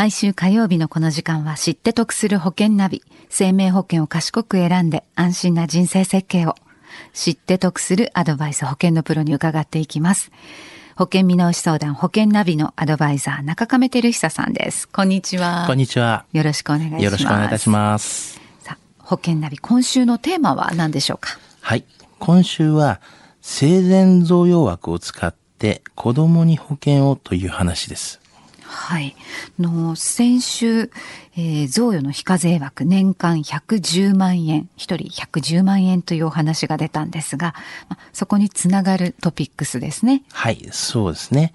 毎週火曜日のこの時間は知って得する保険ナビ。生命保険を賢く選んで安心な人生設計を。知って得するアドバイス保険のプロに伺っていきます。保険見直し相談保険ナビのアドバイザー中亀照久さんです。こんにちは。こんにちは。よろしくお願いします。よろしくお願いいたします。さあ、保険ナビ今週のテーマは何でしょうか？はい。今週は生前贈与枠を使って子供に保険をという話です。はい。の、先週、えー、贈与の非課税枠年間110万円、一人110万円というお話が出たんですが、ま、そこにつながるトピックスですね。はい、そうですね。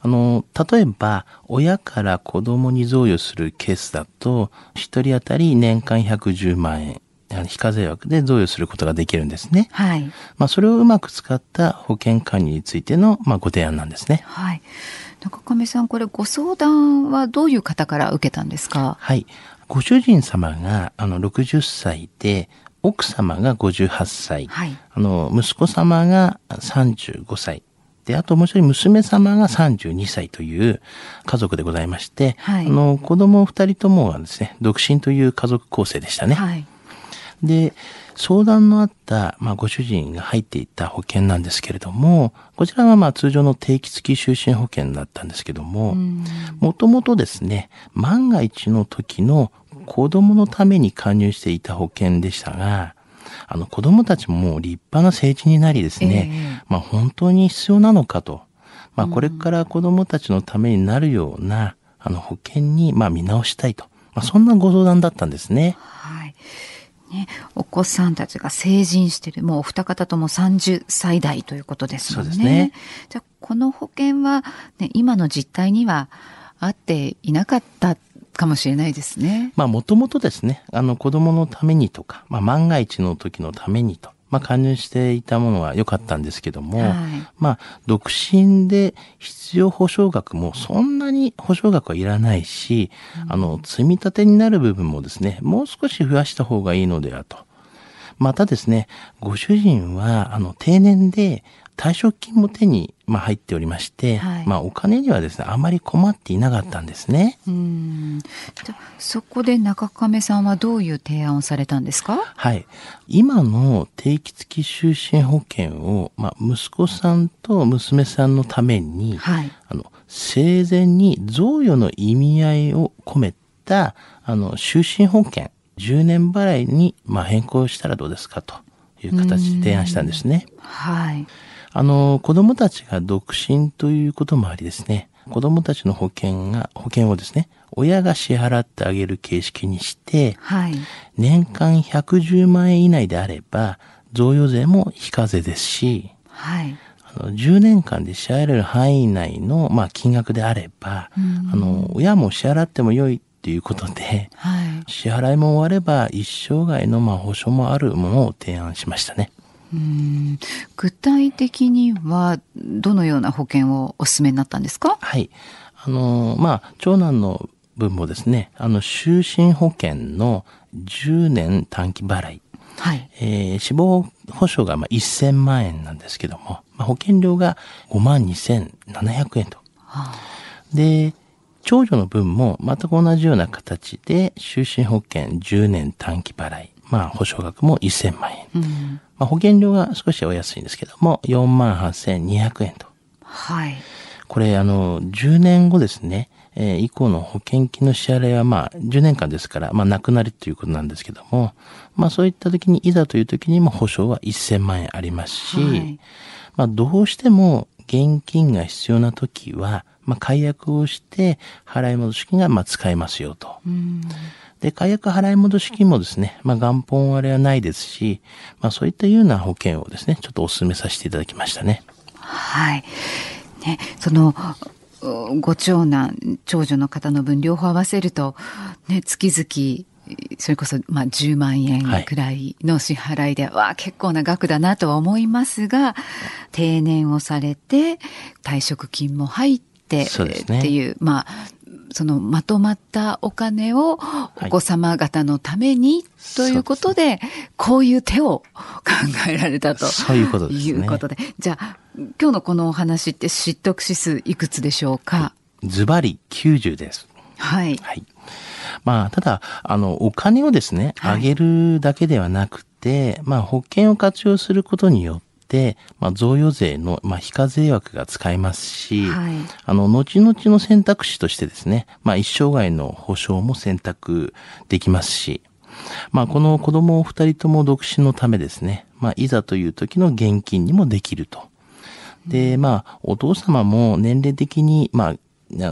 あの、例えば、親から子供に贈与するケースだと、一人当たり年間110万円。非課税枠で贈与することができるんですね。はい。まあ、それをうまく使った保険管理についての、まあ、ご提案なんですね。はい。中亀さん、これご相談はどういう方から受けたんですか？はい。ご主人様が、あの、60歳で、奥様が58歳。はい。あの、息子様が35歳。で、あともう一人娘様が32歳という家族でございまして、はい、あの、子供二人ともはですね、独身という家族構成でしたね。はい。で、相談のあった、まあ、ご主人が入っていた保険なんですけれども、こちらはまあ通常の定期付き就寝保険だったんですけども、もともとですね、万が一の時の子供のために加入していた保険でしたが、あの子供たちももう立派な成人になりですね、えー、まあ本当に必要なのかと、まあこれから子供たちのためになるような、あの保険にまあ見直したいと、まあそんなご相談だったんですね。ね、お子さんたちが成人してる、もうお二方とも30歳代ということですもんね。ね。じゃこの保険は、ね、今の実態には合っていなかったかもしれないですね。まあ、もともとですね、あの、子供のためにとか、まあ、万が一の時のためにと、まあ、加入していたものは良かったんですけども、はい、まあ、独身で必要保証額もそんなに保証額はいらないし、うん、あの、積み立てになる部分もですね、もう少し増やした方がいいのではと。またですね、ご主人は、あの、定年で、退職金も手に、まあ、入っておりまして、はい、まあ、お金にはですね、あまり困っていなかったんですね。うん。そこで中亀さんはどういう提案をされたんですか？はい。今の定期付き就寝保険を、まあ、息子さんと娘さんのために、はい、あの、生前に贈与の意味合いを込めた、あの、就寝保険、10年払いに、まあ、変更したらどうですかという形で提案したんですね。はい。あの、子供たちが独身ということもありですね、子供たちの保険が、保険をですね、親が支払ってあげる形式にして、はい、年間110万円以内であれば、贈与税も非課税ですし、はい、あの10年間で支払える範囲内の、まあ、金額であれば、あの、親も支払っても良いっていうことで、はい、支払いも終われば一生涯のまあ保証もあるものを提案しましたね。うん具体的にはどのような保険をお勧めになったんですか？はい。あの、まあ、長男の分もですね、あの、就寝保険の10年短期払い。はい。えー、死亡保障がまあ1000万円なんですけども、まあ、保険料が5万2700円と。はあ、で、長女の分も全く同じような形で、就寝保険10年短期払い。まあ、保証額も1000万円。うん、まあ、保険料が少しお安いんですけども、4万8200円と。はい。これ、あの、10年後ですね、えー、以降の保険金の支払いは、まあ、10年間ですから、まあ、なくなりということなんですけども、まあ、そういった時に、いざという時にも保証は1000万円ありますし、はい、まあ、どうしても現金が必要な時は、まあ、解約をして、払い戻し金が、まあ、使えますよと。うんで、解約払い戻し金もですね、まあ元本割れはないですし、まあそういったような保険をですね、ちょっとお勧めさせていただきましたね。はい。ね、その、ご長男、長女の方の分両方合わせると、ね、月々、それこそ、まあ、10万円くらいの支払いで、はい、わあ、結構な額だなとは思いますが、定年をされて、退職金も入って、っていう、まあ、そのまとまったお金をお子様方のために、ということで、こういう手を考えられたと。そういうことですね。いうことで。じゃあ、今日のこのお話って知得指数いくつでしょうか？ズバリ90です。はい。はい。まあ、ただ、あの、お金をですね、あげるだけではなくて、まあ、保険を活用することによって、まあ、贈与税の、まあ、非課税枠が使えますし、はい、あの、後々の選択肢としてですね、まあ、一生涯の保障も選択できますし、まあ、この子供二人とも独身のためですね、まあ、いざという時の現金にもできると。で、まあ、お父様も年齢的に、まあ、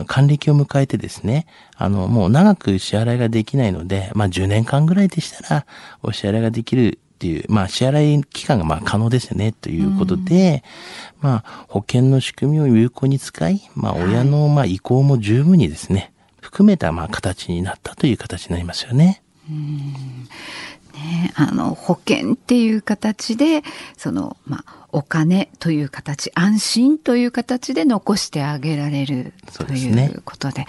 還暦を迎えてですね、あの、もう長く支払いができないので、まあ10年間ぐらいでしたら、お支払いができるっていう、まあ支払い期間がまあ可能ですよね、ということで、うん、まあ保険の仕組みを有効に使い、まあ親のまあ意向も十分にですね、含めたまあ形になったという形になりますよね。うんね、あの保険っていう形でその、まあ、お金という形安心という形で残してあげられるということで。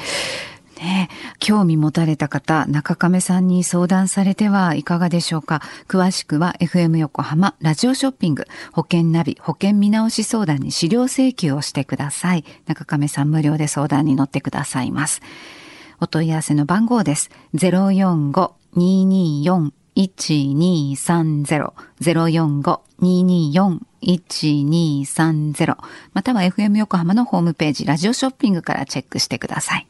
ね、興味持たれた方、中亀さんに相談されてはいかがでしょうか？詳しくは FM 横浜ラジオショッピング保険ナビ保険見直し相談に資料請求をしてください。中亀さん無料で相談に乗ってくださいます。お問い合わせの番号です。045-224 1230-045-224-1230または FM 横浜のホームページラジオショッピングからチェックしてください。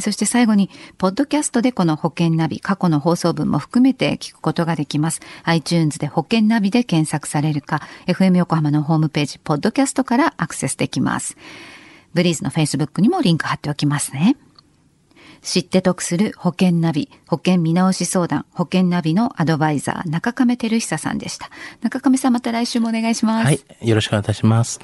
そして最後に、ポッドキャストでこの保険ナビ、過去の放送分も含めて聞くことができます。iTunes で保険ナビで検索されるか、FM 横浜のホームページ、ポッドキャストからアクセスできます。ブリーズの Facebook にもリンク貼っておきますね。知って得する保険ナビ、保険見直し相談、保険ナビのアドバイザー、中亀照久さんでした。中亀さんまた来週もお願いします。はい、よろしくお願いいたします。